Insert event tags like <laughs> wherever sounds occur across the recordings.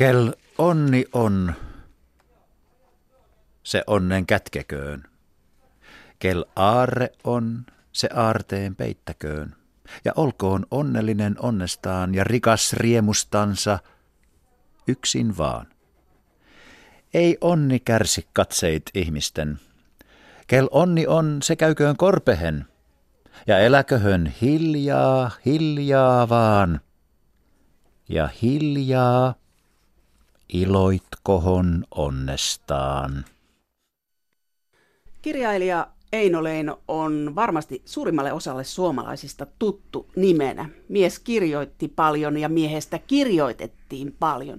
Kel onni on, se onnen kätkeköön. Kel aarre on, se aarteen peittäköön. Ja olkoon onnellinen onnestaan ja rikas riemustansa yksin vaan. Ei onni kärsi katseit ihmisten. Kel onni on, se käyköön korpehen. Ja eläköhön hiljaa, hiljaa vaan. Ja hiljaa iloitkohon onnestaan. Kirjailija Eino Leino on varmasti suurimmalle osalle suomalaisista tuttu nimenä. Mies kirjoitti paljon ja miehestä kirjoitettiin paljon.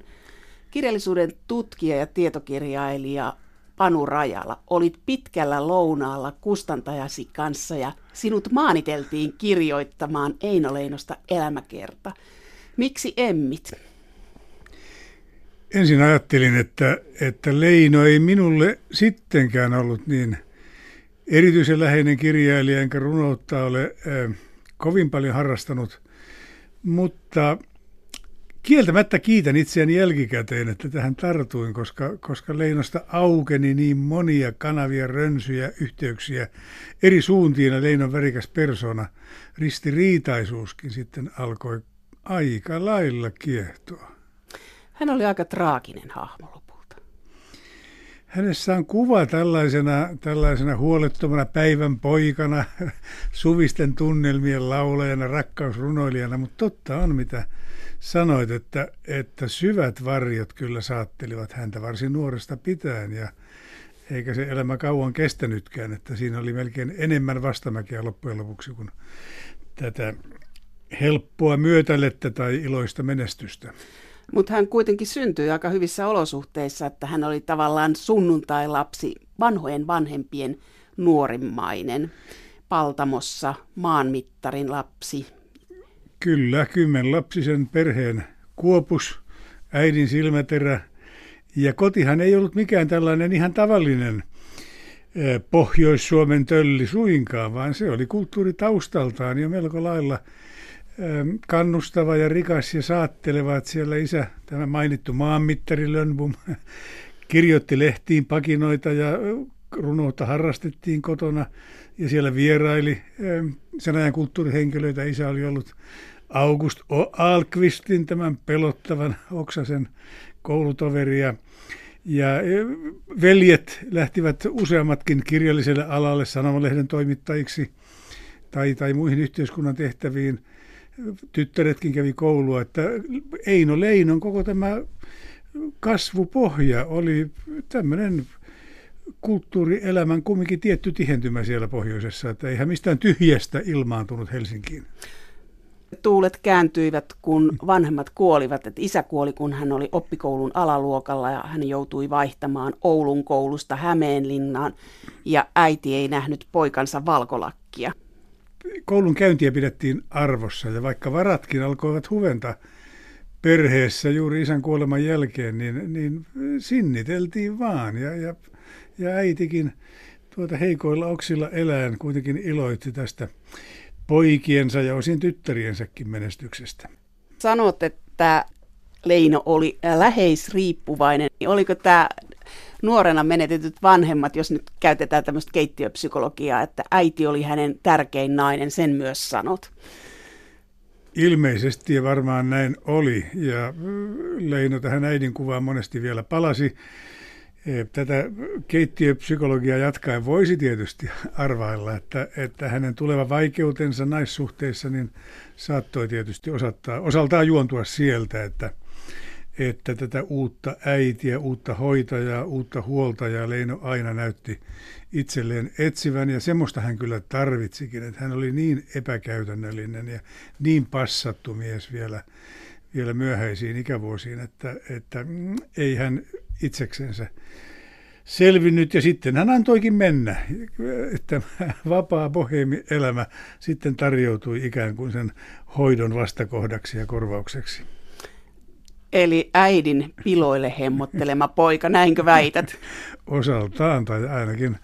Kirjallisuuden tutkija ja tietokirjailija Panu Rajala, olit pitkällä lounaalla kustantajasi kanssa ja sinut maaniteltiin kirjoittamaan Eino Leinosta elämäkerta. Miksi emmit? Ensin ajattelin, että, että Leino ei minulle sittenkään ollut niin erityisen läheinen kirjailija, enkä runoutta ole äh, kovin paljon harrastanut, mutta kieltämättä kiitän itseäni jälkikäteen, että tähän tartuin, koska, koska Leinosta aukeni niin monia kanavia, rönsyjä, yhteyksiä eri suuntiin ja Leinon värikäs persona. Ristiriitaisuuskin sitten alkoi aika lailla kiehtoa. Hän oli aika traaginen hahmo lopulta. Hänessä on kuva tällaisena, tällaisena huolettomana päivän poikana, <laughs> suvisten tunnelmien laulajana, rakkausrunoilijana, mutta totta on mitä sanoit, että, että syvät varjot kyllä saattelivat häntä varsin nuoresta pitäen ja eikä se elämä kauan kestänytkään, että siinä oli melkein enemmän vastamäkeä loppujen lopuksi kuin tätä helppoa myötälettä tai iloista menestystä. Mutta hän kuitenkin syntyi aika hyvissä olosuhteissa, että hän oli tavallaan sunnuntai-lapsi, vanhojen vanhempien nuorimmainen. Paltamossa maanmittarin lapsi. Kyllä, kymmenlapsisen perheen kuopus, äidin silmäterä. Ja kotihan ei ollut mikään tällainen ihan tavallinen Pohjois-Suomen tölli suinkaan, vaan se oli kulttuuritaustaltaan jo melko lailla – kannustava ja rikas ja saatteleva, että siellä isä, tämä mainittu maanmittari Lönnbom, <laughs> kirjoitti lehtiin pakinoita ja runoutta harrastettiin kotona ja siellä vieraili sen ajan kulttuurihenkilöitä. Isä oli ollut August Alkvistin, tämän pelottavan <laughs> oksasen koulutoveria. Ja veljet lähtivät useammatkin kirjalliselle alalle sanomalehden toimittajiksi tai, tai muihin yhteiskunnan tehtäviin – tyttäretkin kävi koulua, että Eino Leinon koko tämä kasvupohja oli tämmöinen kulttuurielämän kumminkin tietty tihentymä siellä pohjoisessa, että eihän mistään tyhjästä ilmaantunut Helsinkiin. Tuulet kääntyivät, kun vanhemmat kuolivat. Että isä kuoli, kun hän oli oppikoulun alaluokalla ja hän joutui vaihtamaan Oulun koulusta Hämeenlinnaan. Ja äiti ei nähnyt poikansa valkolakkia koulun käyntiä pidettiin arvossa ja vaikka varatkin alkoivat huventa perheessä juuri isän kuoleman jälkeen, niin, niin sinniteltiin vaan ja, ja, ja äitikin tuota heikoilla oksilla eläen kuitenkin iloitti tästä poikiensa ja osin tyttäriensäkin menestyksestä. Sanot, että Leino oli läheisriippuvainen. Oliko tämä nuorena menetetyt vanhemmat, jos nyt käytetään tämmöistä keittiöpsykologiaa, että äiti oli hänen tärkein nainen, sen myös sanot. Ilmeisesti ja varmaan näin oli. Ja Leino tähän äidin kuvaan monesti vielä palasi. E, tätä keittiöpsykologiaa jatkaen voisi tietysti <laughs> arvailla, että, että hänen tuleva vaikeutensa naissuhteissa niin saattoi tietysti osattaa, osaltaan juontua sieltä, että että tätä uutta äitiä, uutta hoitajaa, uutta huoltajaa Leino aina näytti itselleen etsivän. Ja semmoista hän kyllä tarvitsikin, että hän oli niin epäkäytännöllinen ja niin passattu mies vielä, vielä myöhäisiin ikävuosiin, että, että mm, ei hän itseksensä selvinnyt. Ja sitten hän antoikin mennä, että vapaa bohemi elämä sitten tarjoutui ikään kuin sen hoidon vastakohdaksi ja korvaukseksi. Eli äidin piloille hemmottelema poika, näinkö väität? <laughs> Osaltaan, tai ainakin,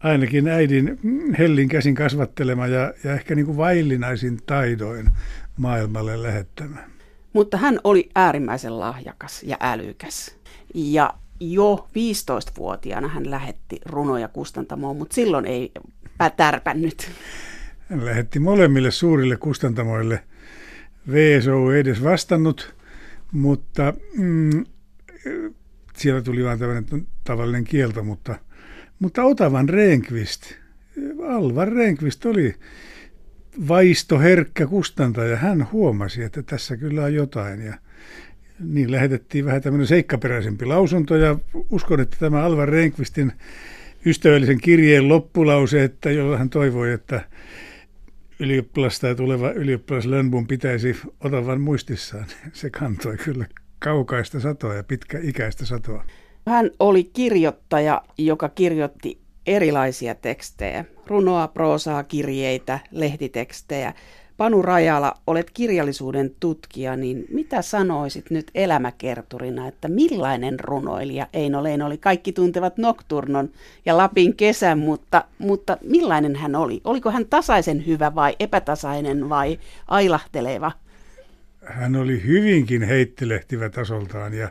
ainakin äidin hellin käsin kasvattelema ja, ja ehkä niin kuin vaillinaisin taidoin maailmalle lähettämä. Mutta hän oli äärimmäisen lahjakas ja älykäs. Ja jo 15-vuotiaana hän lähetti runoja kustantamoon, mutta silloin ei tärpännyt. Hän lähetti molemmille suurille kustantamoille. VSO ei edes vastannut, mutta mm, siellä tuli vain tämmöinen tavallinen kielto, mutta, mutta Otavan Renkvist, Alvar Renkvist oli vaistoherkkä kustantaja. Hän huomasi, että tässä kyllä on jotain ja niin lähetettiin vähän tämmöinen seikkaperäisempi lausunto ja uskon, että tämä Alvar Renkvistin ystävällisen kirjeen loppulause, että jolla hän toivoi, että ylioppilas tai tuleva ylioppilas Lönnbom pitäisi otavan muistissaan. <laughs> Se kantoi kyllä kaukaista satoa ja pitkäikäistä satoa. Hän oli kirjoittaja, joka kirjoitti erilaisia tekstejä, runoa, proosaa, kirjeitä, lehtitekstejä. Panu Rajala, olet kirjallisuuden tutkija, niin mitä sanoisit nyt elämäkerturina, että millainen runoilija Eino Leino oli? Kaikki tuntevat Nocturnon ja Lapin kesän, mutta, mutta millainen hän oli? Oliko hän tasaisen hyvä vai epätasainen vai ailahteleva? Hän oli hyvinkin heittelehtivä tasoltaan ja,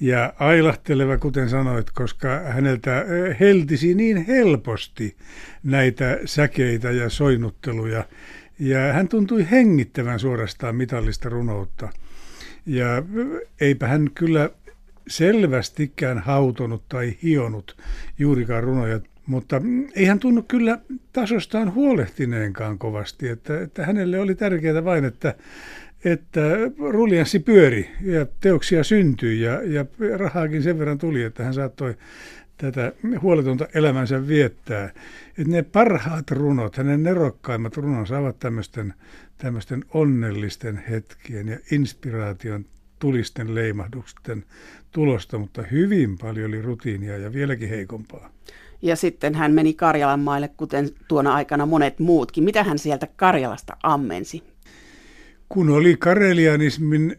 ja ailahteleva, kuten sanoit, koska häneltä heltisi niin helposti näitä säkeitä ja soinnutteluja – ja hän tuntui hengittävän suorastaan mitallista runoutta. Ja eipä hän kyllä selvästikään hautonut tai hionut juurikaan runoja, mutta ei hän tunnu kyllä tasostaan huolehtineenkaan kovasti, että, että hänelle oli tärkeää vain, että, että ruljanssi pyöri ja teoksia syntyi ja, ja rahaakin sen verran tuli, että hän saattoi tätä huoletonta elämänsä viettää. Että ne parhaat runot, hänen nerokkaimmat runonsa ovat tämmöisten, tämmöisten onnellisten hetkien ja inspiraation tulisten leimahdusten tulosta, mutta hyvin paljon oli rutiinia ja vieläkin heikompaa. Ja sitten hän meni Karjalan maille, kuten tuona aikana monet muutkin. Mitä hän sieltä Karjalasta ammensi? Kun oli karelianismin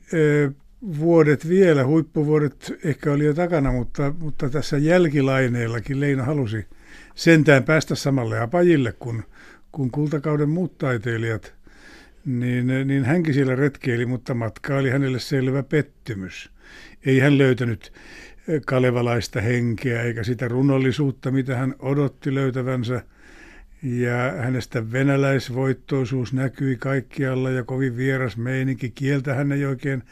vuodet vielä, huippuvuodet ehkä oli jo takana, mutta, mutta tässä jälkilaineellakin Leino halusi sentään päästä samalle apajille kuin, kuin kultakauden muut taiteilijat. Niin, niin hänkin siellä retkeili, mutta matka oli hänelle selvä pettymys. Ei hän löytänyt kalevalaista henkeä eikä sitä runollisuutta, mitä hän odotti löytävänsä – ja hänestä venäläisvoittoisuus näkyi kaikkialla ja kovin vieras meininki. Kieltä hän ei oikein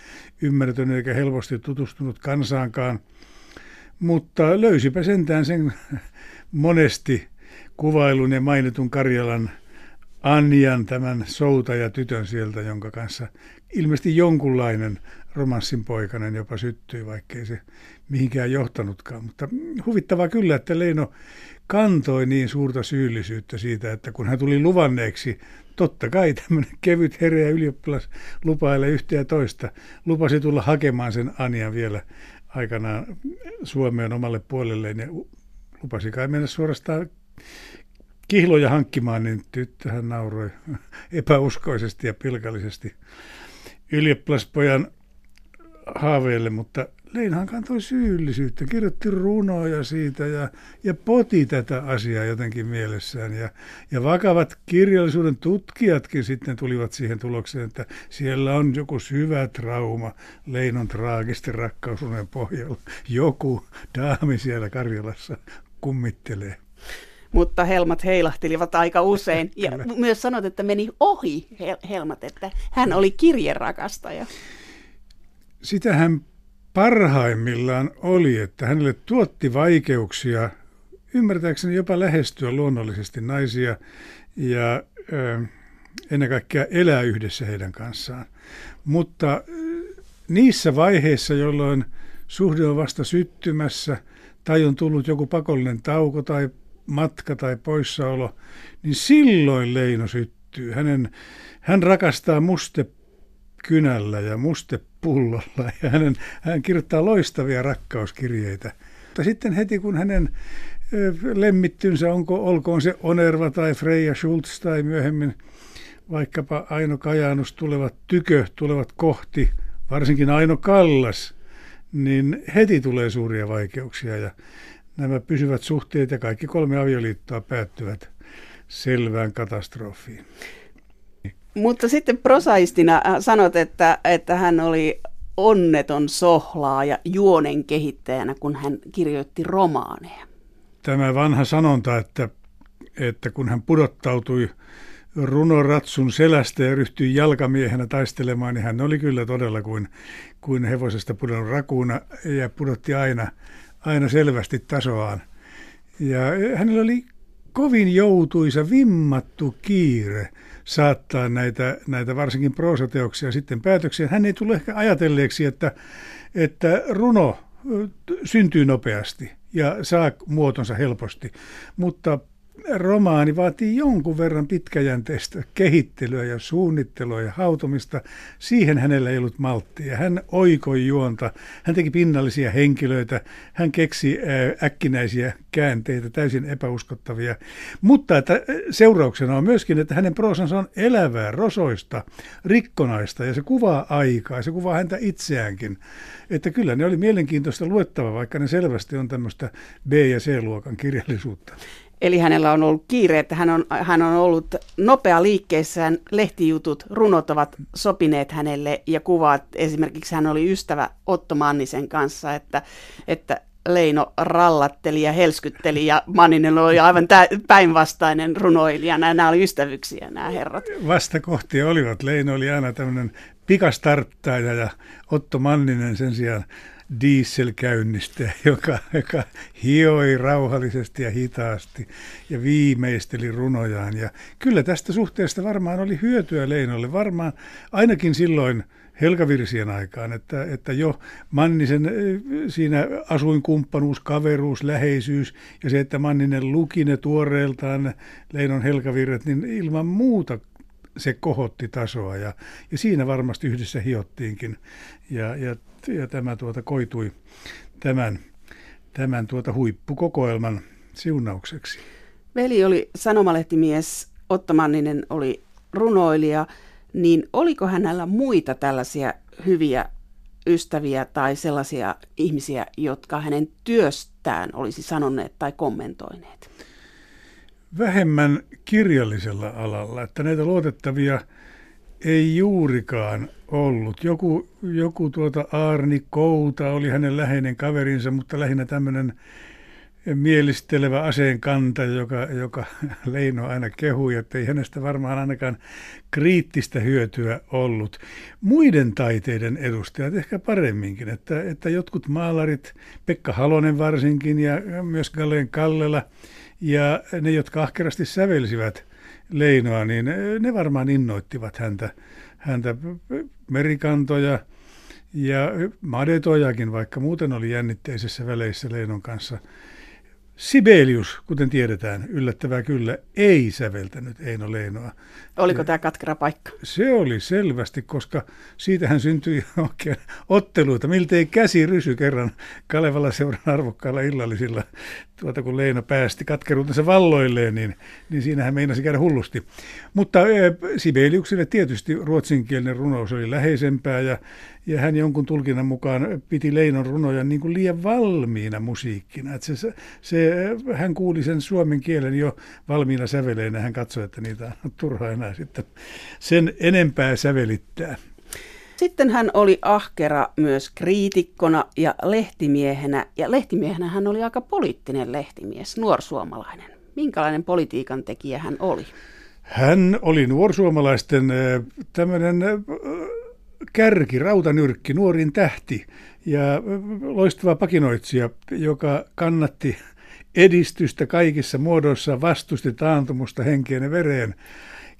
ymmärtänyt eikä helposti tutustunut kansaankaan. Mutta löysipä sentään sen monesti kuvailun ja mainitun Karjalan Anjan, tämän soutaja tytön sieltä, jonka kanssa ilmeisesti jonkunlainen romanssin poikainen jopa syttyi, vaikkei se mihinkään johtanutkaan. Mutta huvittavaa kyllä, että Leino kantoi niin suurta syyllisyyttä siitä, että kun hän tuli luvanneeksi, totta kai tämmöinen kevyt hereä ylioppilas lupailee yhtä ja toista, lupasi tulla hakemaan sen Anian vielä aikanaan Suomeen omalle puolelleen ja lupasi kai mennä suorastaan kihloja hankkimaan, niin tyttöhän nauroi <laughs> epäuskoisesti ja pilkallisesti ylioppilaspojan haaveille, mutta Leinhan kantoi syyllisyyttä, kirjoitti runoja siitä ja, ja poti tätä asiaa jotenkin mielessään. Ja, ja vakavat kirjallisuuden tutkijatkin sitten tulivat siihen tulokseen, että siellä on joku syvä trauma Leinon traagisten rakkausrunen pohjalla. Joku daami siellä Karjalassa kummittelee mutta helmat heilahtelivat aika usein. Ja myös sanot, että meni ohi helmat, että hän oli kirjerakastaja. Sitähän parhaimmillaan oli, että hänelle tuotti vaikeuksia ymmärtääkseni jopa lähestyä luonnollisesti naisia ja ö, ennen kaikkea elää yhdessä heidän kanssaan. Mutta niissä vaiheissa, jolloin suhde on vasta syttymässä tai on tullut joku pakollinen tauko tai matka tai poissaolo, niin silloin Leino syttyy. Hänen, hän rakastaa muste kynällä ja mustepullolla <laughs> ja hänen, hän kirjoittaa loistavia rakkauskirjeitä. Mutta sitten heti kun hänen lemmittynsä, onko, olkoon se Onerva tai Freja Schultz tai myöhemmin vaikkapa Aino Kajanus tulevat tykö, tulevat kohti, varsinkin Aino Kallas, niin heti tulee suuria vaikeuksia ja nämä pysyvät suhteet ja kaikki kolme avioliittoa päättyvät selvään katastrofiin. Mutta sitten prosaistina äh, sanot, että, että hän oli onneton sohlaa ja juonen kehittäjänä, kun hän kirjoitti romaaneja. Tämä vanha sanonta, että, että kun hän pudottautui runoratsun selästä ja ryhtyi jalkamiehenä taistelemaan, niin hän oli kyllä todella kuin, kuin hevosesta pudonnut rakuuna ja pudotti aina, aina selvästi tasoaan. Ja hänellä oli kovin joutuisa, vimmattu kiire saattaa näitä, näitä varsinkin proosateoksia sitten päätöksiä. Hän ei tule ehkä ajatelleeksi, että, että runo syntyy nopeasti ja saa muotonsa helposti, mutta romaani vaatii jonkun verran pitkäjänteistä kehittelyä ja suunnittelua ja hautomista. Siihen hänellä ei ollut malttia. Hän oikoi juonta, hän teki pinnallisia henkilöitä, hän keksi äkkinäisiä käänteitä, täysin epäuskottavia. Mutta että seurauksena on myöskin, että hänen proosansa on elävää, rosoista, rikkonaista ja se kuvaa aikaa, se kuvaa häntä itseäänkin. Että kyllä ne oli mielenkiintoista luettava, vaikka ne selvästi on tämmöistä B- ja C-luokan kirjallisuutta. Eli hänellä on ollut kiire, että hän on, hän on ollut nopea liikkeessään, lehtijutut, runot ovat sopineet hänelle ja kuvat, esimerkiksi hän oli ystävä Otto Mannisen kanssa, että, että Leino rallatteli ja helskytteli ja Manninen oli aivan päinvastainen runoilija. Nämä oli ystävyksiä nämä herrat. Vastakohtia olivat. Leino oli aina tämmöinen pikastarttaja ja Otto Manninen sen sijaan dieselkäynnistä, <laughs> joka, joka hioi rauhallisesti ja hitaasti ja viimeisteli runojaan. Ja kyllä tästä suhteesta varmaan oli hyötyä Leinolle, varmaan ainakin silloin Helkavirsien aikaan, että, että jo Mannisen siinä asuinkumppanuus, kaveruus, läheisyys ja se, että Manninen luki ne tuoreeltaan Leinon Helkavirret, niin ilman muuta se kohotti tasoa ja, ja siinä varmasti yhdessä hiottiinkin. Ja, ja ja tämä tuota koitui tämän, tämän tuota huippukokoelman siunaukseksi. Veli oli sanomalehtimies, Otto Manninen oli runoilija, niin oliko hänellä muita tällaisia hyviä ystäviä tai sellaisia ihmisiä, jotka hänen työstään olisi sanoneet tai kommentoineet? Vähemmän kirjallisella alalla, että näitä luotettavia ei juurikaan ollut. Joku, joku tuota Aarni Kouta oli hänen läheinen kaverinsa, mutta lähinnä tämmöinen mielistelevä aseenkantaja, joka, joka <laughs> Leino aina kehui, että ei hänestä varmaan ainakaan kriittistä hyötyä ollut. Muiden taiteiden edustajat ehkä paremminkin, että, että jotkut maalarit, Pekka Halonen varsinkin ja myös Galleen Kallela ja ne, jotka ahkerasti sävelsivät – Leinoa, niin ne varmaan innoittivat häntä, häntä merikantoja ja madetojakin, vaikka muuten oli jännitteisissä väleissä Leinon kanssa – Sibelius, kuten tiedetään, yllättävää kyllä, ei säveltänyt Eino Leinoa. Oliko tämä katkera paikka? Se oli selvästi, koska siitähän syntyi <laughs> oikein otteluita. Miltei käsi rysy kerran Kalevala seuran arvokkailla illallisilla, tuota kun Leino päästi katkeruutensa valloilleen, niin, niin siinähän meinasi käydä hullusti. Mutta äh, Sibeliukselle tietysti ruotsinkielinen runous oli läheisempää ja ja hän jonkun tulkinnan mukaan piti Leinon runoja niin kuin liian valmiina musiikkina. Että se, se, hän kuuli sen suomen kielen jo valmiina säveleinä. Hän katsoi, että niitä on turha enää sitten sen enempää sävelittää. Sitten hän oli ahkera myös kriitikkona ja lehtimiehenä. Ja lehtimiehenä hän oli aika poliittinen lehtimies, nuorsuomalainen. Minkälainen politiikan tekijä hän oli? Hän oli nuorsuomalaisten tämmöinen kärki, rautanyrkki, nuorin tähti ja loistava pakinoitsija, joka kannatti edistystä kaikissa muodoissa, vastusti taantumusta henkeen ja vereen,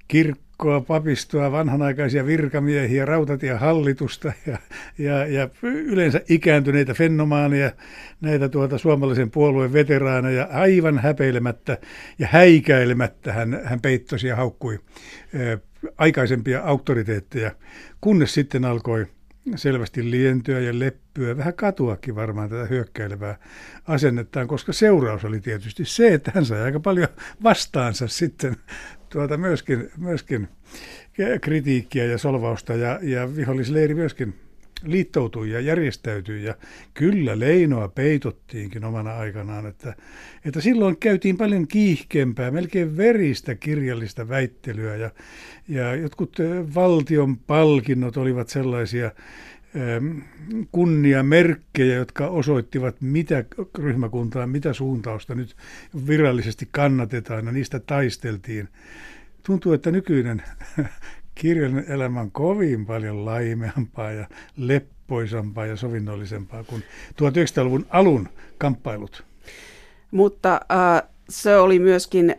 kirkkoa, papistoa, vanhanaikaisia virkamiehiä, rautatiehalitusta ja, ja, ja yleensä ikääntyneitä fenomaania, näitä tuota suomalaisen puolueen veteraaneja aivan häpeilemättä ja häikäilemättä hän, hän peittosi ja haukkui aikaisempia auktoriteetteja, kunnes sitten alkoi selvästi lientyä ja leppyä, vähän katuakin varmaan tätä hyökkäilevää asennettaan, koska seuraus oli tietysti se, että hän sai aika paljon vastaansa sitten tuota myöskin, myöskin kritiikkiä ja solvausta ja, ja vihollisleiri myöskin liittoutui ja järjestäytyi. Ja kyllä Leinoa peitottiinkin omana aikanaan, että, että silloin käytiin paljon kiihkeämpää, melkein veristä kirjallista väittelyä. Ja, ja jotkut valtion palkinnot olivat sellaisia kunniamerkkejä, jotka osoittivat, mitä ryhmäkuntaa, mitä suuntausta nyt virallisesti kannatetaan, ja niistä taisteltiin. Tuntuu, että nykyinen <laughs> kirjallinen elämä on kovin paljon laimeampaa ja leppoisampaa ja sovinnollisempaa kuin 1900-luvun alun kamppailut. Mutta äh, se oli myöskin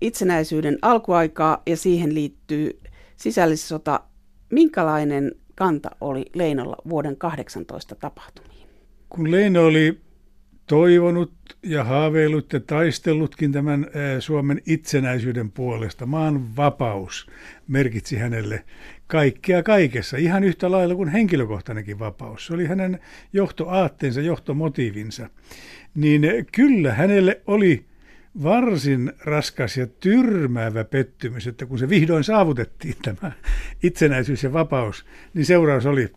itsenäisyyden alkuaikaa ja siihen liittyy sisällissota. Minkälainen kanta oli Leinolla vuoden 18 tapahtumiin? Kun Leino oli toivonut ja haaveillut ja taistellutkin tämän Suomen itsenäisyyden puolesta. Maan vapaus merkitsi hänelle kaikkea kaikessa, ihan yhtä lailla kuin henkilökohtainenkin vapaus. Se oli hänen johtoaatteensa, johtomotiivinsa. Niin kyllä hänelle oli varsin raskas ja tyrmäävä pettymys, että kun se vihdoin saavutettiin tämä itsenäisyys ja vapaus, niin seuraus oli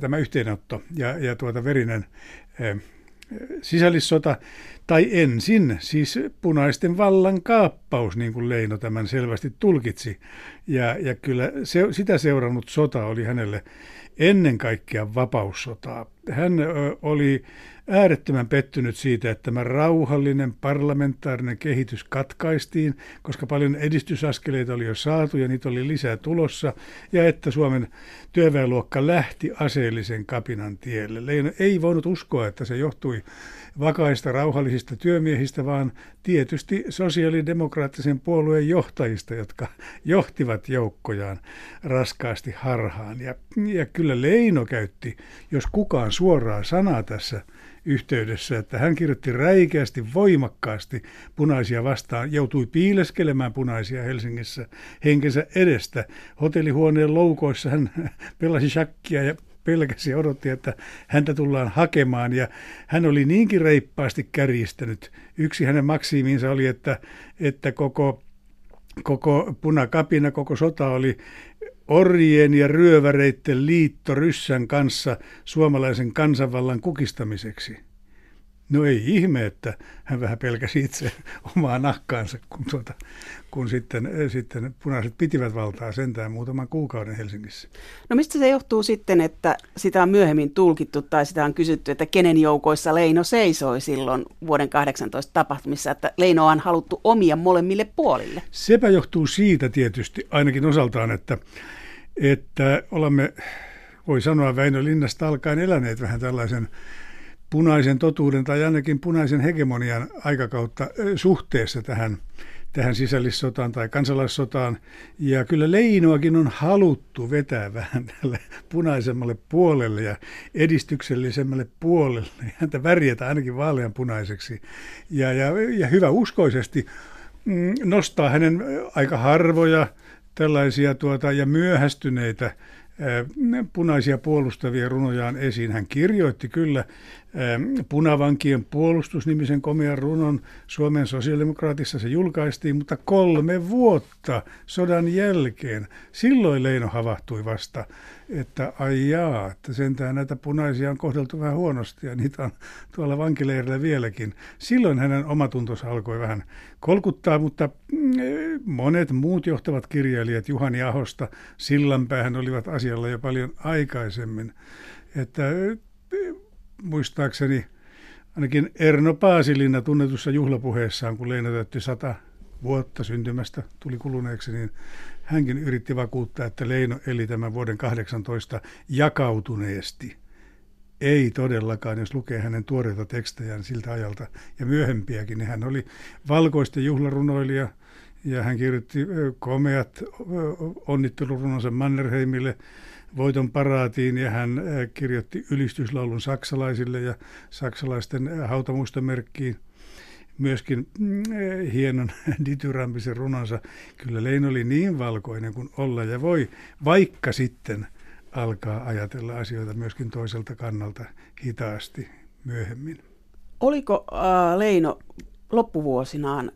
tämä yhteenotto ja, ja tuota verinen sisällissota, tai ensin siis punaisten vallan kaappaus, niin kuin Leino tämän selvästi tulkitsi. Ja, ja kyllä se, sitä seurannut sota oli hänelle ennen kaikkea vapaussotaa. Hän ö, oli äärettömän pettynyt siitä, että tämä rauhallinen parlamentaarinen kehitys katkaistiin, koska paljon edistysaskeleita oli jo saatu ja niitä oli lisää tulossa, ja että Suomen työväenluokka lähti aseellisen kapinan tielle. Leino ei voinut uskoa, että se johtui vakaista rauhallisista työmiehistä, vaan tietysti sosiaalidemokraattisen puolueen johtajista, jotka johtivat joukkojaan raskaasti harhaan. Ja, ja kyllä Leino käytti, jos kukaan suoraa sanaa tässä yhteydessä, että hän kirjoitti räikeästi, voimakkaasti punaisia vastaan, joutui piileskelemään punaisia Helsingissä henkensä edestä. Hotellihuoneen loukoissa hän <laughs> pelasi shakkia ja pelkäsi ja odotti, että häntä tullaan hakemaan. Ja hän oli niinkin reippaasti kärjistänyt. Yksi hänen maksiiminsa oli, että, että koko, koko punakapina, koko sota oli orjien ja ryöväreitten liitto Ryssän kanssa suomalaisen kansanvallan kukistamiseksi. No ei ihme, että hän vähän pelkäsi itse <laughs> omaa nahkaansa, kun, tuota, kun sitten, sitten punaiset pitivät valtaa sentään muutaman kuukauden Helsingissä. No mistä se johtuu sitten, että sitä on myöhemmin tulkittu tai sitä on kysytty, että kenen joukoissa Leino seisoi silloin vuoden 18 tapahtumissa, että Leino on haluttu omia molemmille puolille? Sepä johtuu siitä tietysti ainakin osaltaan, että, että olemme, voi sanoa Väinö Linnasta alkaen eläneet vähän tällaisen punaisen totuuden tai ainakin punaisen hegemonian aikakautta suhteessa tähän, tähän sisällissotaan tai kansalaissotaan. Ja kyllä Leinoakin on haluttu vetää vähän <laughs> tälle punaisemmalle puolelle ja edistyksellisemmälle puolelle. Häntä värjätä ainakin vaaleanpunaiseksi. Ja, ja, ja hyvä uskoisesti mm, nostaa hänen aika harvoja tällaisia tuota, ja myöhästyneitä punaisia puolustavia runojaan esiin. Hän kirjoitti kyllä Punavankien puolustusnimisen komean runon Suomen sosiaalidemokraatissa se julkaistiin, mutta kolme vuotta sodan jälkeen. Silloin Leino havahtui vasta, että ai jaa, että sentään näitä punaisia on kohdeltu vähän huonosti ja niitä on tuolla vankileirillä vieläkin. Silloin hänen omatuntonsa alkoi vähän kolkuttaa, mutta mm, monet muut johtavat kirjailijat Juhani Ahosta Sillanpäähän olivat asialla jo paljon aikaisemmin. Että muistaakseni ainakin Erno Paasilinna tunnetussa juhlapuheessaan, kun Leena täytti sata vuotta syntymästä tuli kuluneeksi, niin hänkin yritti vakuuttaa, että Leino eli tämän vuoden 18 jakautuneesti. Ei todellakaan, jos lukee hänen tuoreita tekstejään siltä ajalta ja myöhempiäkin, niin hän oli valkoisten juhlarunoilija ja hän kirjoitti komeat onnittelurunonsa Mannerheimille – voiton paraatiin ja hän kirjoitti ylistyslaulun saksalaisille ja saksalaisten hautamuistomerkkiin myöskin mm, äh, hienon <laughs> dityrambisen runonsa. Kyllä Leino oli niin valkoinen kuin olla ja voi, vaikka sitten alkaa ajatella asioita myöskin toiselta kannalta hitaasti myöhemmin. Oliko äh, Leino loppuvuosinaan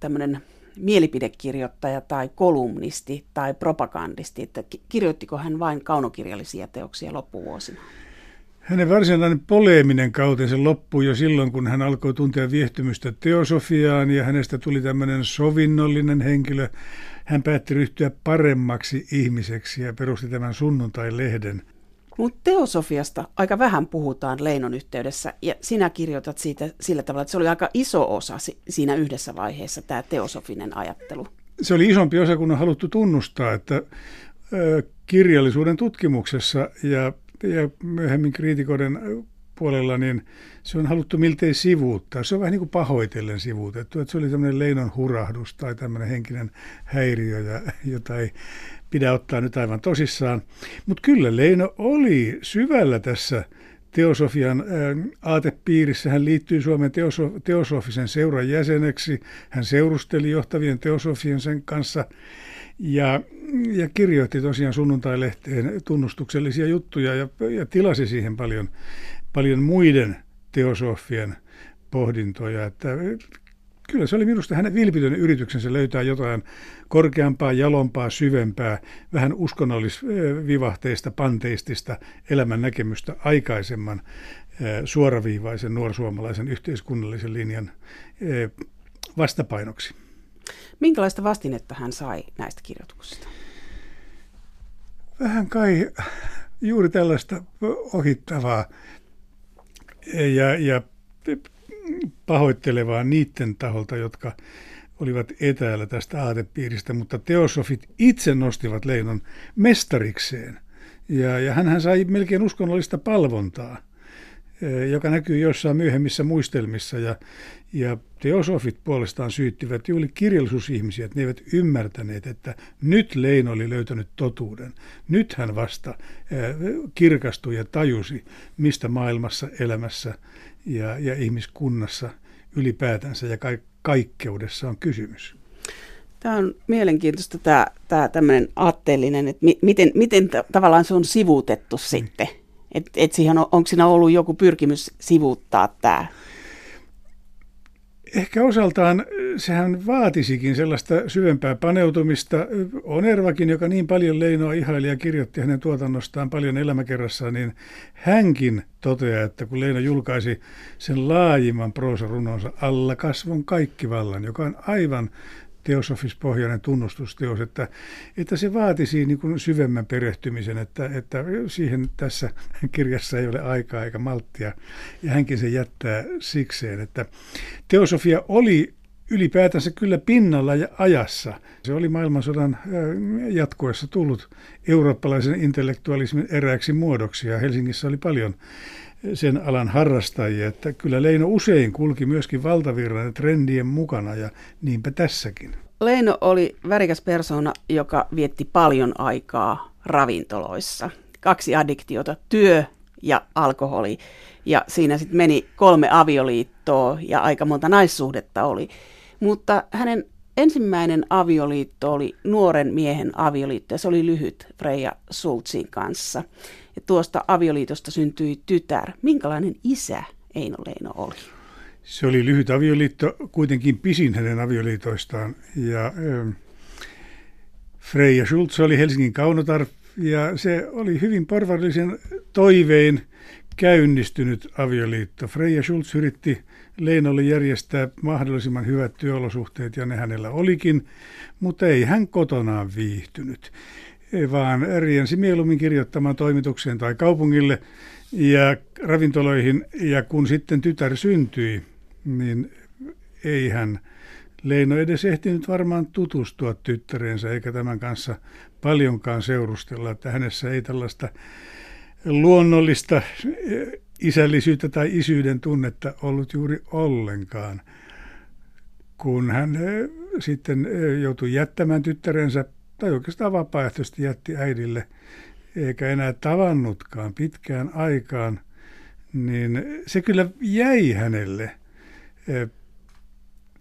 tämmöinen mielipidekirjoittaja tai kolumnisti tai propagandisti, että kirjoittiko hän vain kaunokirjallisia teoksia loppuvuosina? Hänen varsinainen poleeminen kautensa loppui jo silloin, kun hän alkoi tuntea viehtymystä teosofiaan ja hänestä tuli tämmöinen sovinnollinen henkilö. Hän päätti ryhtyä paremmaksi ihmiseksi ja perusti tämän sunnuntai-lehden. Mutta teosofiasta aika vähän puhutaan Leinon yhteydessä, ja sinä kirjoitat siitä sillä tavalla, että se oli aika iso osa siinä yhdessä vaiheessa, tämä teosofinen ajattelu. Se oli isompi osa, kun on haluttu tunnustaa, että kirjallisuuden tutkimuksessa ja, ja myöhemmin kriitikoiden puolella, niin se on haluttu miltei sivuuttaa. Se on vähän niin kuin pahoitellen sivuutettu, että se oli tämmöinen leinon hurahdus tai tämmöinen henkinen häiriö, ja, jota ei pidä ottaa nyt aivan tosissaan. Mutta kyllä Leino oli syvällä tässä teosofian ää, aatepiirissä. Hän liittyi Suomen teoso- teosofisen seuran jäseneksi. Hän seurusteli johtavien teosofien sen kanssa ja, ja kirjoitti tosiaan sunnuntai-lehteen tunnustuksellisia juttuja ja, ja tilasi siihen paljon, paljon muiden teosofien pohdintoja. Että kyllä se oli minusta hänen vilpitön yrityksensä löytää jotain korkeampaa, jalompaa, syvempää, vähän uskonnollisvivahteista, panteistista elämän näkemystä aikaisemman suoraviivaisen nuorsuomalaisen yhteiskunnallisen linjan vastapainoksi. Minkälaista vastinetta hän sai näistä kirjoituksista? Vähän kai juuri tällaista ohittavaa ja, ja pahoittelevaa niiden taholta, jotka olivat etäällä tästä aatepiiristä, mutta teosofit itse nostivat Leinon mestarikseen. Ja, ja hän sai melkein uskonnollista palvontaa, e, joka näkyy jossain myöhemmissä muistelmissa. Ja, ja teosofit puolestaan syyttivät juuri kirjallisuusihmisiä, että ne eivät ymmärtäneet, että nyt Leino oli löytänyt totuuden. Nyt hän vasta kirkastui ja tajusi, mistä maailmassa, elämässä ja, ja ihmiskunnassa ylipäätänsä ja ka- kaikkeudessa on kysymys. Tämä on mielenkiintoista tämä, tämä tämmöinen aatteellinen, että mi, miten, miten t- tavallaan se on sivuutettu mm. sitten. Et, et siihen on, onko siinä ollut joku pyrkimys sivuuttaa tämä? Ehkä osaltaan sehän vaatisikin sellaista syvempää paneutumista. Onervakin, joka niin paljon Leinoa ihaili ja kirjoitti hänen tuotannostaan paljon elämäkerrassaan, niin hänkin toteaa, että kun Leino julkaisi sen laajimman proosarunonsa Alla kasvon kaikki vallan, joka on aivan teosofispohjainen tunnustusteos, että, että se vaatisi niin kuin syvemmän perehtymisen, että, että siihen tässä kirjassa ei ole aikaa eikä malttia, ja hänkin se jättää sikseen, että teosofia oli ylipäätänsä kyllä pinnalla ja ajassa. Se oli maailmansodan jatkuessa tullut eurooppalaisen intellektualismin erääksi muodoksi ja Helsingissä oli paljon sen alan harrastajia, että kyllä Leino usein kulki myöskin valtavirran trendien mukana ja niinpä tässäkin. Leino oli värikäs persona, joka vietti paljon aikaa ravintoloissa. Kaksi addiktiota, työ ja alkoholi. Ja siinä sitten meni kolme avioliittoa ja aika monta naissuhdetta oli. Mutta hänen ensimmäinen avioliitto oli nuoren miehen avioliitto ja se oli lyhyt Freja Sultsin kanssa. Ja tuosta avioliitosta syntyi tytär. Minkälainen isä Eino Leino oli? Se oli lyhyt avioliitto, kuitenkin pisin hänen avioliitoistaan. Ja äh, Freja Schultz oli Helsingin kaunotar ja se oli hyvin porvarillisen toivein käynnistynyt avioliitto. Freja Schultz yritti Leinolle järjestää mahdollisimman hyvät työolosuhteet, ja ne hänellä olikin, mutta ei hän kotonaan viihtynyt, vaan riensi mieluummin kirjoittamaan toimitukseen tai kaupungille ja ravintoloihin, ja kun sitten tytär syntyi, niin ei hän Leino edes ehtinyt varmaan tutustua tyttärensä eikä tämän kanssa paljonkaan seurustella, että hänessä ei tällaista luonnollista isällisyyttä tai isyyden tunnetta ollut juuri ollenkaan. Kun hän sitten joutui jättämään tyttärensä, tai oikeastaan vapaaehtoisesti jätti äidille, eikä enää tavannutkaan pitkään aikaan, niin se kyllä jäi hänelle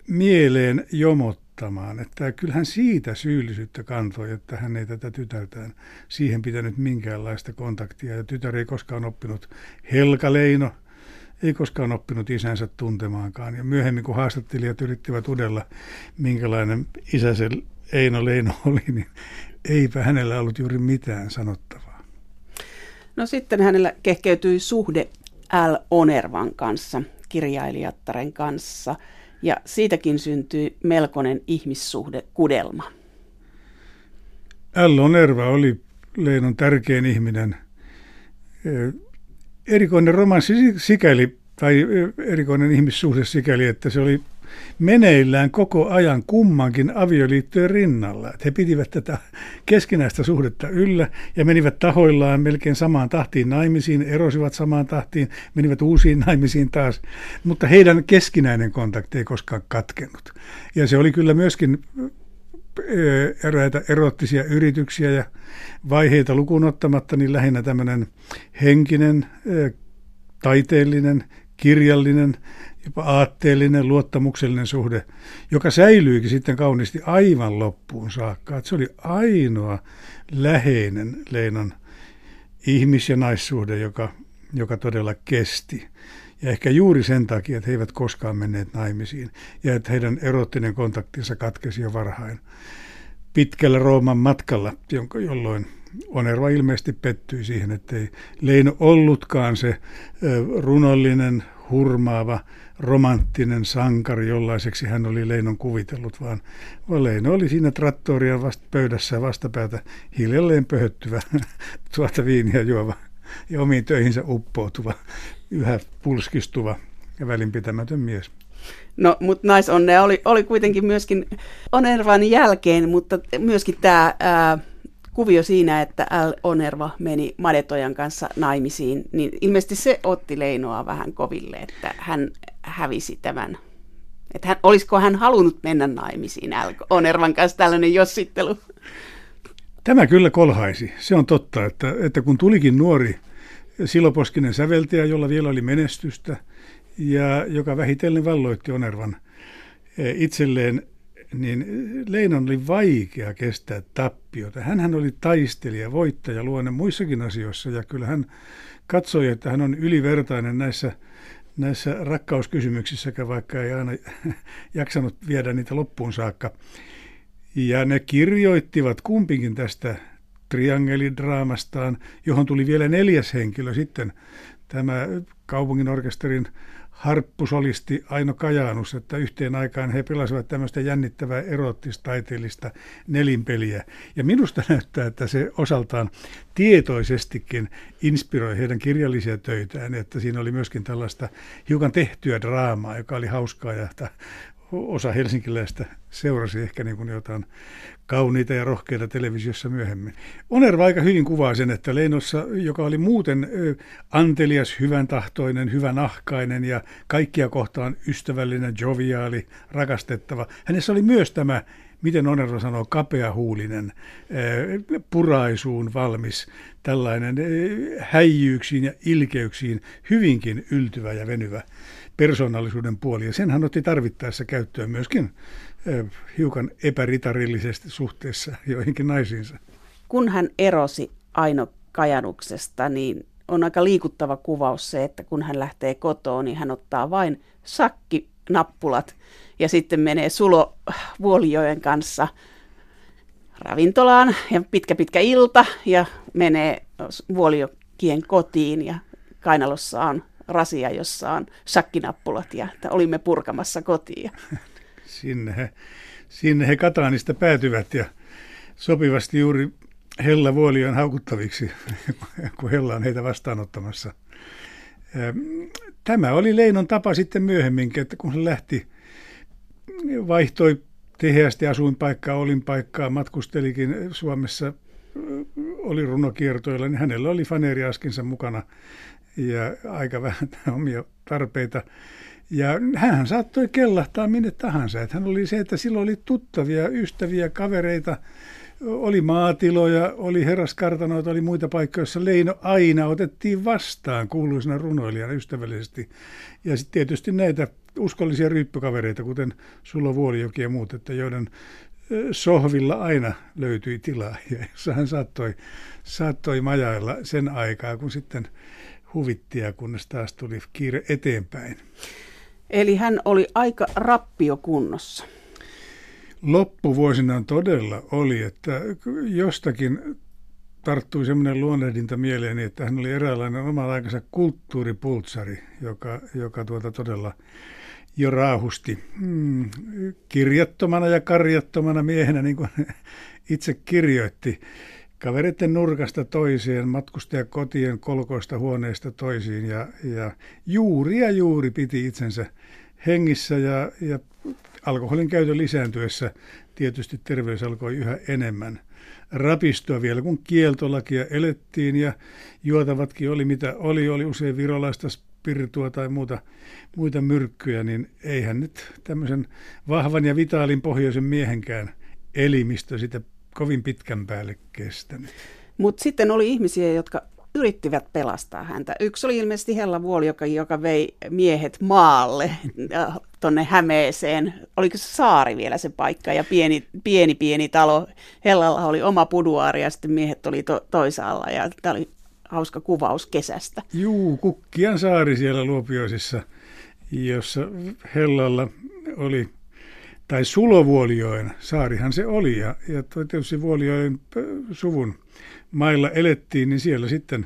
mieleen jomot ottamaan. Että kyllähän siitä syyllisyyttä kantoi, että hän ei tätä tytärtään siihen pitänyt minkäänlaista kontaktia. Ja tytär ei koskaan oppinut Helka Leino, ei koskaan oppinut isänsä tuntemaankaan. Ja myöhemmin, kun haastattelijat yrittivät udella, minkälainen isä se Eino Leino oli, niin eipä hänellä ollut juuri mitään sanottavaa. No sitten hänellä kehkeytyi suhde L. Onervan kanssa, kirjailijattaren kanssa, ja siitäkin syntyi melkoinen ihmissuhde kudelma. L. Onerva oli Leinon tärkein ihminen. Erikoinen romanssi sikäli, tai erikoinen ihmissuhde sikäli, että se oli meneillään koko ajan kummankin avioliittojen rinnalla. Että he pitivät tätä keskinäistä suhdetta yllä ja menivät tahoillaan melkein samaan tahtiin naimisiin, erosivat samaan tahtiin, menivät uusiin naimisiin taas, mutta heidän keskinäinen kontakti ei koskaan katkenut. Ja se oli kyllä myöskin eräitä erottisia yrityksiä ja vaiheita lukuun ottamatta, niin lähinnä tämmöinen henkinen, taiteellinen, kirjallinen jopa aatteellinen, luottamuksellinen suhde, joka säilyikin sitten kauniisti aivan loppuun saakka. Että se oli ainoa läheinen Leinon ihmis- ja naissuhde, joka, joka todella kesti. Ja ehkä juuri sen takia, että he eivät koskaan menneet naimisiin ja että heidän erottinen kontaktinsa katkesi jo varhain pitkällä Rooman matkalla, jonka, jolloin Onerva ilmeisesti pettyi siihen, että ei Leino ollutkaan se runollinen, hurmaava, romanttinen sankari, jollaiseksi hän oli Leinon kuvitellut, vaan, Leino oli siinä trattorian vasta pöydässä vastapäätä hiljalleen pöhöttyvä, <laughs> tuota viiniä juova ja omiin töihinsä uppoutuva, yhä pulskistuva ja välinpitämätön mies. No, mutta naisonnea oli, oli kuitenkin myöskin Onervan jälkeen, mutta myöskin tämä kuvio siinä, että L. Onerva meni Madetojan kanssa naimisiin, niin ilmeisesti se otti Leinoa vähän koville, että hän hävisi tämän. Että hän, olisiko hän halunnut mennä naimisiin. Onervan kanssa tällainen jossittelu? Tämä kyllä kolhaisi. Se on totta, että, että kun tulikin nuori siloposkinen säveltäjä, jolla vielä oli menestystä, ja joka vähitellen valloitti Onervan eh, itselleen niin Leinon oli vaikea kestää tappiota. Hänhän oli taistelija, voittaja luonne muissakin asioissa ja kyllä hän katsoi, että hän on ylivertainen näissä, näissä rakkauskysymyksissä, vaikka ei aina <laughs> jaksanut viedä niitä loppuun saakka. Ja ne kirjoittivat kumpikin tästä triangelidraamastaan, johon tuli vielä neljäs henkilö sitten, tämä kaupungin orkesterin harppusolisti Aino Kajaanus, että yhteen aikaan he pelasivat tämmöistä jännittävää erottistaiteellista nelinpeliä. Ja minusta <laughs> näyttää, että se osaltaan tietoisestikin inspiroi heidän kirjallisia töitään, että siinä oli myöskin tällaista hiukan tehtyä draamaa, joka oli hauskaa ja osa helsinkiläistä seurasi ehkä niin kuin jotain kauniita ja rohkeita televisiossa myöhemmin. Onerva aika hyvin kuvaa sen, että Leinossa, joka oli muuten antelias, hyvän tahtoinen, hyvän ahkainen ja kaikkia kohtaan ystävällinen, joviaali, rakastettava, hänessä oli myös tämä miten Onerva sanoo, kapeahuulinen, puraisuun valmis, tällainen häijyyksiin ja ilkeyksiin hyvinkin yltyvä ja venyvä persoonallisuuden puoli. Ja sen hän otti tarvittaessa käyttöön myöskin hiukan epäritarillisesti suhteessa joihinkin naisiinsa. Kun hän erosi Aino Kajanuksesta, niin on aika liikuttava kuvaus se, että kun hän lähtee kotoon, niin hän ottaa vain sakkinappulat ja sitten menee Sulo Vuolijoen kanssa ravintolaan ja pitkä pitkä ilta ja menee Vuolijokien kotiin ja kainalossa on rasia, jossa on sakkinappulat ja että olimme purkamassa kotiin. <laughs> Sinne he, sinne he Kataanista päätyvät ja sopivasti juuri Hella Vuolion haukuttaviksi, <laughs> kun Hella on heitä vastaanottamassa. Tämä oli Leinon tapa sitten myöhemminkin, että kun hän lähti, vaihtoi tiheästi asuinpaikkaa, olinpaikkaa, matkustelikin Suomessa, oli runokiertoilla, niin hänellä oli faneeriaskinsa mukana ja aika vähän <laughs> omia tarpeita. Ja hän saattoi kellahtaa minne tahansa. Että hän oli se, että silloin oli tuttavia, ystäviä, kavereita, oli maatiloja, oli herraskartanoita, oli muita paikkoja, joissa Leino aina otettiin vastaan kuuluisena runoilijana ystävällisesti. Ja sitten tietysti näitä uskollisia ryyppykavereita, kuten Sulo Vuolijoki ja muut, että joiden sohvilla aina löytyi tilaa, <laughs> ja hän saattoi, saattoi majailla sen aikaa, kun sitten huvittia, kunnes taas tuli kiire eteenpäin. Eli hän oli aika rappiokunnossa. Loppuvuosinaan todella oli, että jostakin tarttui semmoinen luonnehdinta mieleeni, että hän oli eräänlainen oman aikansa kulttuuripultsari, joka, joka tuota todella jo raahusti hmm, kirjattomana ja karjattomana miehenä, niin kuin <laughs> itse kirjoitti, kavereiden nurkasta toiseen, matkustaja kotien kolkoista huoneesta toisiin ja, ja juuri ja juuri piti itsensä hengissä ja, ja alkoholin käytön lisääntyessä tietysti terveys alkoi yhä enemmän rapistua vielä, kun kieltolakia elettiin ja juotavatkin oli mitä oli, oli usein virolaista spiritua tai muuta, muita myrkkyjä, niin eihän nyt tämmöisen vahvan ja vitaalin pohjoisen miehenkään elimistö sitä kovin pitkän päälle kestänyt. Mutta sitten oli ihmisiä, jotka yrittivät pelastaa häntä. Yksi oli ilmeisesti Hella Vuoli, joka, joka vei miehet maalle tuonne Hämeeseen. Oliko se saari vielä se paikka ja pieni, pieni, pieni talo. Hellalla oli oma puduaari ja sitten miehet oli to, toisaalla ja tämä oli hauska kuvaus kesästä. Juu, Kukkian saari siellä Luopioisissa, jossa Hellalla oli tai Sulovuolioen saarihan se oli, ja, ja tietysti Vuolioen suvun mailla elettiin, niin siellä sitten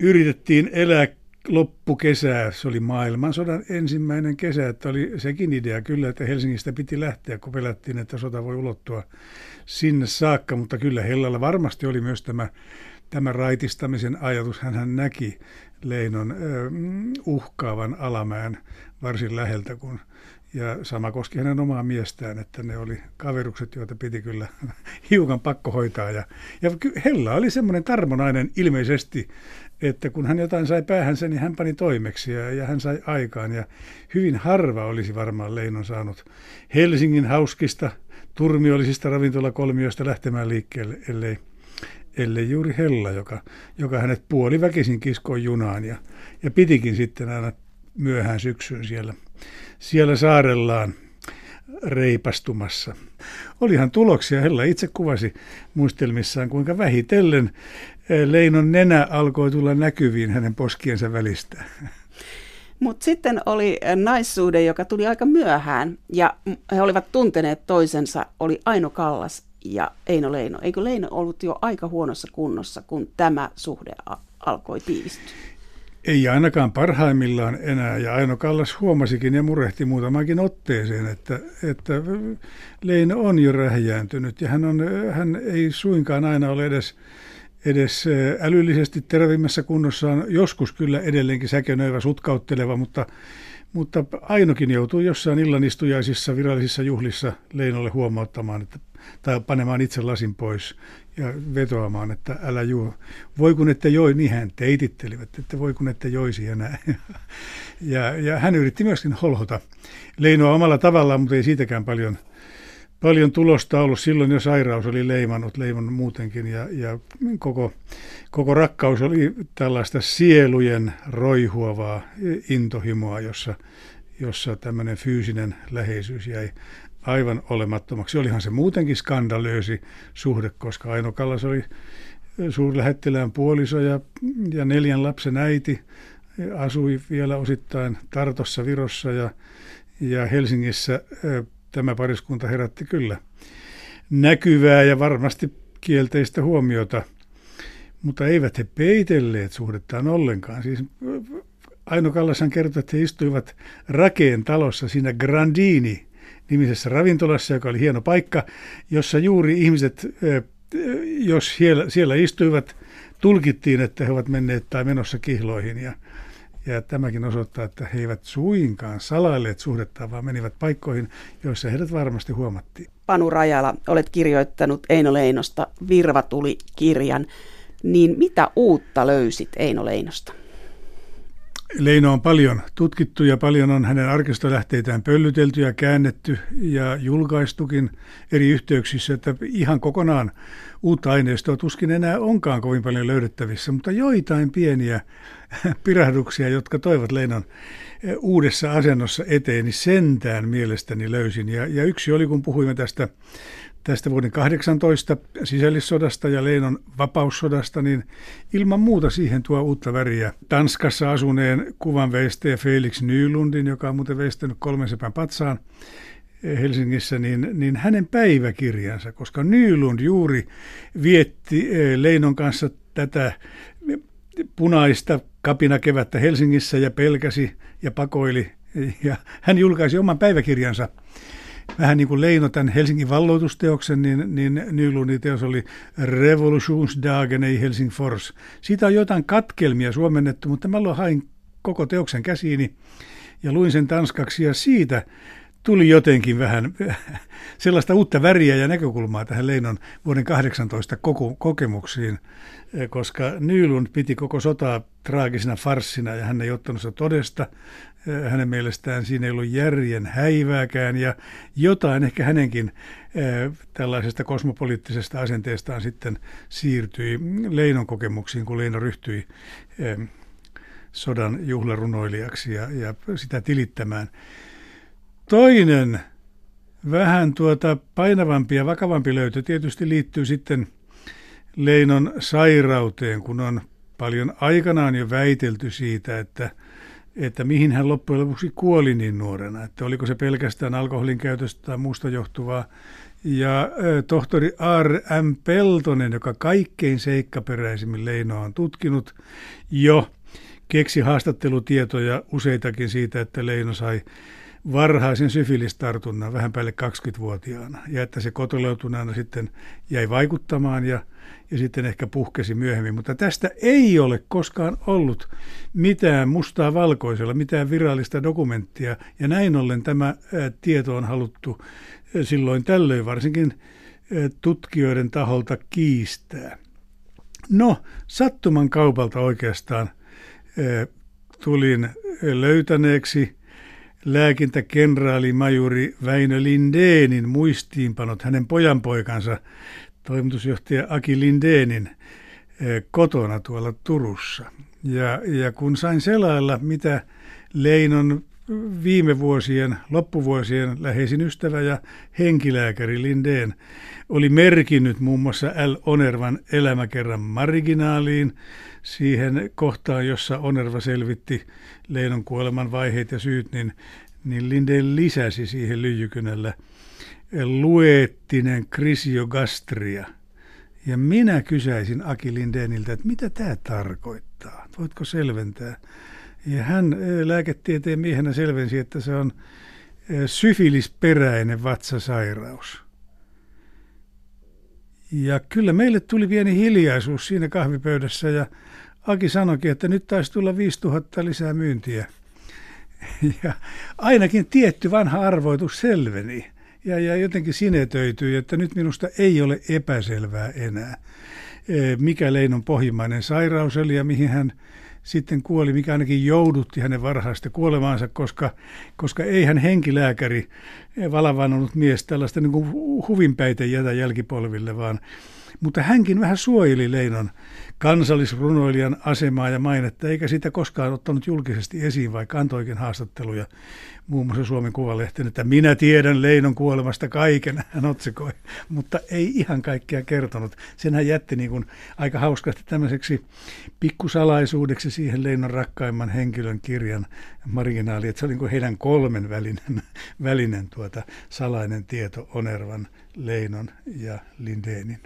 yritettiin elää loppukesää. Se oli maailmansodan ensimmäinen kesä, että oli sekin idea kyllä, että Helsingistä piti lähteä, kun pelättiin, että sota voi ulottua sinne saakka, mutta kyllä Hellalla varmasti oli myös tämä, tämä raitistamisen ajatus. Hän näki Leinon uhkaavan alamäen varsin läheltä, kun ja sama koski hänen omaa miestään, että ne oli kaverukset, joita piti kyllä <laughs> hiukan pakko hoitaa. Ja, ja Hella oli semmoinen tarmonainen ilmeisesti, että kun hän jotain sai päähänsä, niin hän pani toimeksi ja, ja hän sai aikaan. Ja hyvin harva olisi varmaan Leinon saanut Helsingin hauskista, turmiollisista ravintolakolmioista lähtemään liikkeelle, ellei, ellei juuri Hella, joka, joka hänet puoliväkisin kiskoi junaan ja, ja pitikin sitten aina myöhään syksyyn siellä – siellä saarellaan reipastumassa. Olihan tuloksia, Hella itse kuvasi muistelmissaan, kuinka vähitellen eh, Leinon nenä alkoi tulla näkyviin hänen poskiensa välistä. Mutta sitten oli eh, naissuhde, joka tuli aika myöhään, ja he olivat tunteneet toisensa, oli Aino Kallas ja Eino Leino. Eikö Leino ollut jo aika huonossa kunnossa, kun tämä suhde alkoi tiivistyä? Ei ainakaan parhaimmillaan enää, ja Aino Kallas huomasikin ja murehti muutamakin otteeseen, että, että Leino on jo rähjääntynyt, ja hän, on, hän ei suinkaan aina ole edes, edes älyllisesti terävimmässä kunnossaan, joskus kyllä edelleenkin säkenöivä, sutkautteleva, mutta, mutta Ainokin joutuu jossain illanistujaisissa virallisissa juhlissa Leinolle huomauttamaan, että, tai panemaan itse lasin pois ja vetoamaan, että älä juo. Voi kun ette joi, niin hän teitittelivät, että voi kun ette joisi ja näin. <laughs> Ja, ja hän yritti myöskin holhota Leinoa omalla tavallaan, mutta ei siitäkään paljon, paljon tulosta ollut. Silloin jo sairaus oli leimannut, leimannut muutenkin ja, ja koko, koko rakkaus oli tällaista sielujen roihuavaa intohimoa, jossa, jossa tämmöinen fyysinen läheisyys jäi aivan olemattomaksi. Olihan se muutenkin skandalöösi suhde, koska Aino Kallas oli suurlähettilään puoliso ja, ja neljän lapsen äiti. Asui vielä osittain Tartossa, Virossa ja, ja Helsingissä tämä pariskunta herätti kyllä näkyvää ja varmasti kielteistä huomiota, mutta eivät he peitelleet suhdettaan ollenkaan. Siis Aino Kallashan kertoi, että he istuivat Rakeen talossa siinä Grandini nimisessä ravintolassa, joka oli hieno paikka, jossa juuri ihmiset, jos siellä, istuivat, tulkittiin, että he ovat menneet tai menossa kihloihin. Ja, ja tämäkin osoittaa, että he eivät suinkaan salailleet suhdettaan, vaan menivät paikkoihin, joissa heidät varmasti huomattiin. Panu Rajala, olet kirjoittanut Eino Leinosta Virvatuli-kirjan. Niin mitä uutta löysit Eino Leinosta? Leino on paljon tutkittu ja paljon on hänen arkistolähteitään pöllytelty ja käännetty ja julkaistukin eri yhteyksissä, että ihan kokonaan uutta aineistoa tuskin enää onkaan kovin paljon löydettävissä, mutta joitain pieniä <laughs> pirahduksia, jotka toivat Leinon eh, uudessa asennossa eteen, niin sentään mielestäni löysin. Ja, ja yksi oli, kun puhuimme tästä tästä vuoden 18 sisällissodasta ja Leinon vapaussodasta, niin ilman muuta siihen tuo uutta väriä. Tanskassa asuneen kuvanveistäjä Felix Nylundin, joka on muuten veistänyt kolmen sepän patsaan, Helsingissä, niin, niin hänen päiväkirjansa, koska Nylund juuri vietti eh, Leinon kanssa tätä punaista kapinakevättä Helsingissä ja pelkäsi ja pakoili. Ja hän julkaisi oman päiväkirjansa vähän niin kuin Leino tämän Helsingin valloitusteoksen, niin, niin Nylundin teos oli Revolutionsdagen ei Helsingfors. Siitä on jotain katkelmia suomennettu, mutta mä hain koko teoksen käsiini ja luin sen tanskaksi ja siitä tuli jotenkin vähän <laughs> sellaista uutta väriä ja näkökulmaa tähän Leinon vuoden 18 kokemuksiin, koska Nylund piti koko sotaa traagisena farssina ja hän ei ottanut sitä todesta. Hänen mielestään siinä ei ollut järjen häivääkään ja jotain ehkä hänenkin tällaisesta kosmopoliittisesta asenteestaan sitten siirtyi Leinon kokemuksiin, kun Leino ryhtyi sodan juhlarunoilijaksi ja, ja sitä tilittämään. Toinen vähän tuota painavampi ja vakavampi löytö tietysti liittyy sitten Leinon sairauteen, kun on paljon aikanaan jo väitelty siitä, että, että mihin hän loppujen lopuksi kuoli niin nuorena, että oliko se pelkästään alkoholin käytöstä tai muusta johtuvaa. Ja tohtori R.M. Peltonen, joka kaikkein seikkaperäisimmin Leinoa on tutkinut, jo keksi haastattelutietoja useitakin siitä, että Leino sai varhaisen syfilistartunnan vähän päälle 20-vuotiaana ja että se kotoleutuneena sitten jäi vaikuttamaan ja, ja sitten ehkä puhkesi myöhemmin. Mutta tästä ei ole koskaan ollut mitään mustaa valkoisella, mitään virallista dokumenttia ja näin ollen tämä tieto on haluttu silloin tällöin varsinkin tutkijoiden taholta kiistää. No, sattuman kaupalta oikeastaan tulin löytäneeksi lääkintäkenraali majuri Väinö Lindeenin muistiinpanot hänen pojanpoikansa toimitusjohtaja Aki Lindeenin eh, kotona tuolla Turussa. Ja, ja kun sain selailla, mitä Leinon viime vuosien, loppuvuosien läheisin ystävä ja henkilääkäri Lindeen oli merkinnyt muun muassa L. Onervan elämäkerran marginaaliin, siihen kohtaan, jossa Onerva selvitti Leinon kuoleman vaiheet ja syyt, niin, niin Lindeen lisäsi siihen lyijykynällä luettinen krisiogastria. Ja minä kysäisin Aki Lindeeniltä, että mitä tämä tarkoittaa? Voitko selventää? Ja hän lääketieteen miehenä selvensi, että se on syfilisperäinen vatsasairaus. Ja kyllä meille tuli pieni hiljaisuus siinä kahvipöydässä ja Aki sanoikin, että nyt taisi tulla 5000 lisää myyntiä. <laughs> Ja ainakin tietty vanha arvoitus selveni ja, ja jotenkin sinetöityi, että nyt minusta ei ole epäselvää enää, e, mikä Leinon pohjimmainen sairaus oli ja mihin hän sitten kuoli, mikä ainakin joudutti hänen varhaista kuolemaansa, koska, koska ei hän henkilääkäri valavannut mies tällaista niin kuin huvinpäitä jätä jälkipolville, vaan mutta hänkin vähän suojeli Leinon kansallisrunoilijan asemaa ja mainetta, eikä sitä koskaan ottanut julkisesti esiin, vaikka antoikin haastatteluja muun muassa Suomen Kuvalehteen, että minä tiedän Leinon kuolemasta kaiken, hän otsikoi, mutta ei ihan kaikkea kertonut. Sen hän jätti niin kuin aika hauskasti tämmöiseksi pikkusalaisuudeksi siihen Leinon rakkaimman henkilön kirjan marginaali, että se oli niin kuin heidän kolmen välinen, välinen tuota salainen tieto Onervan, Leinon ja Lindeenin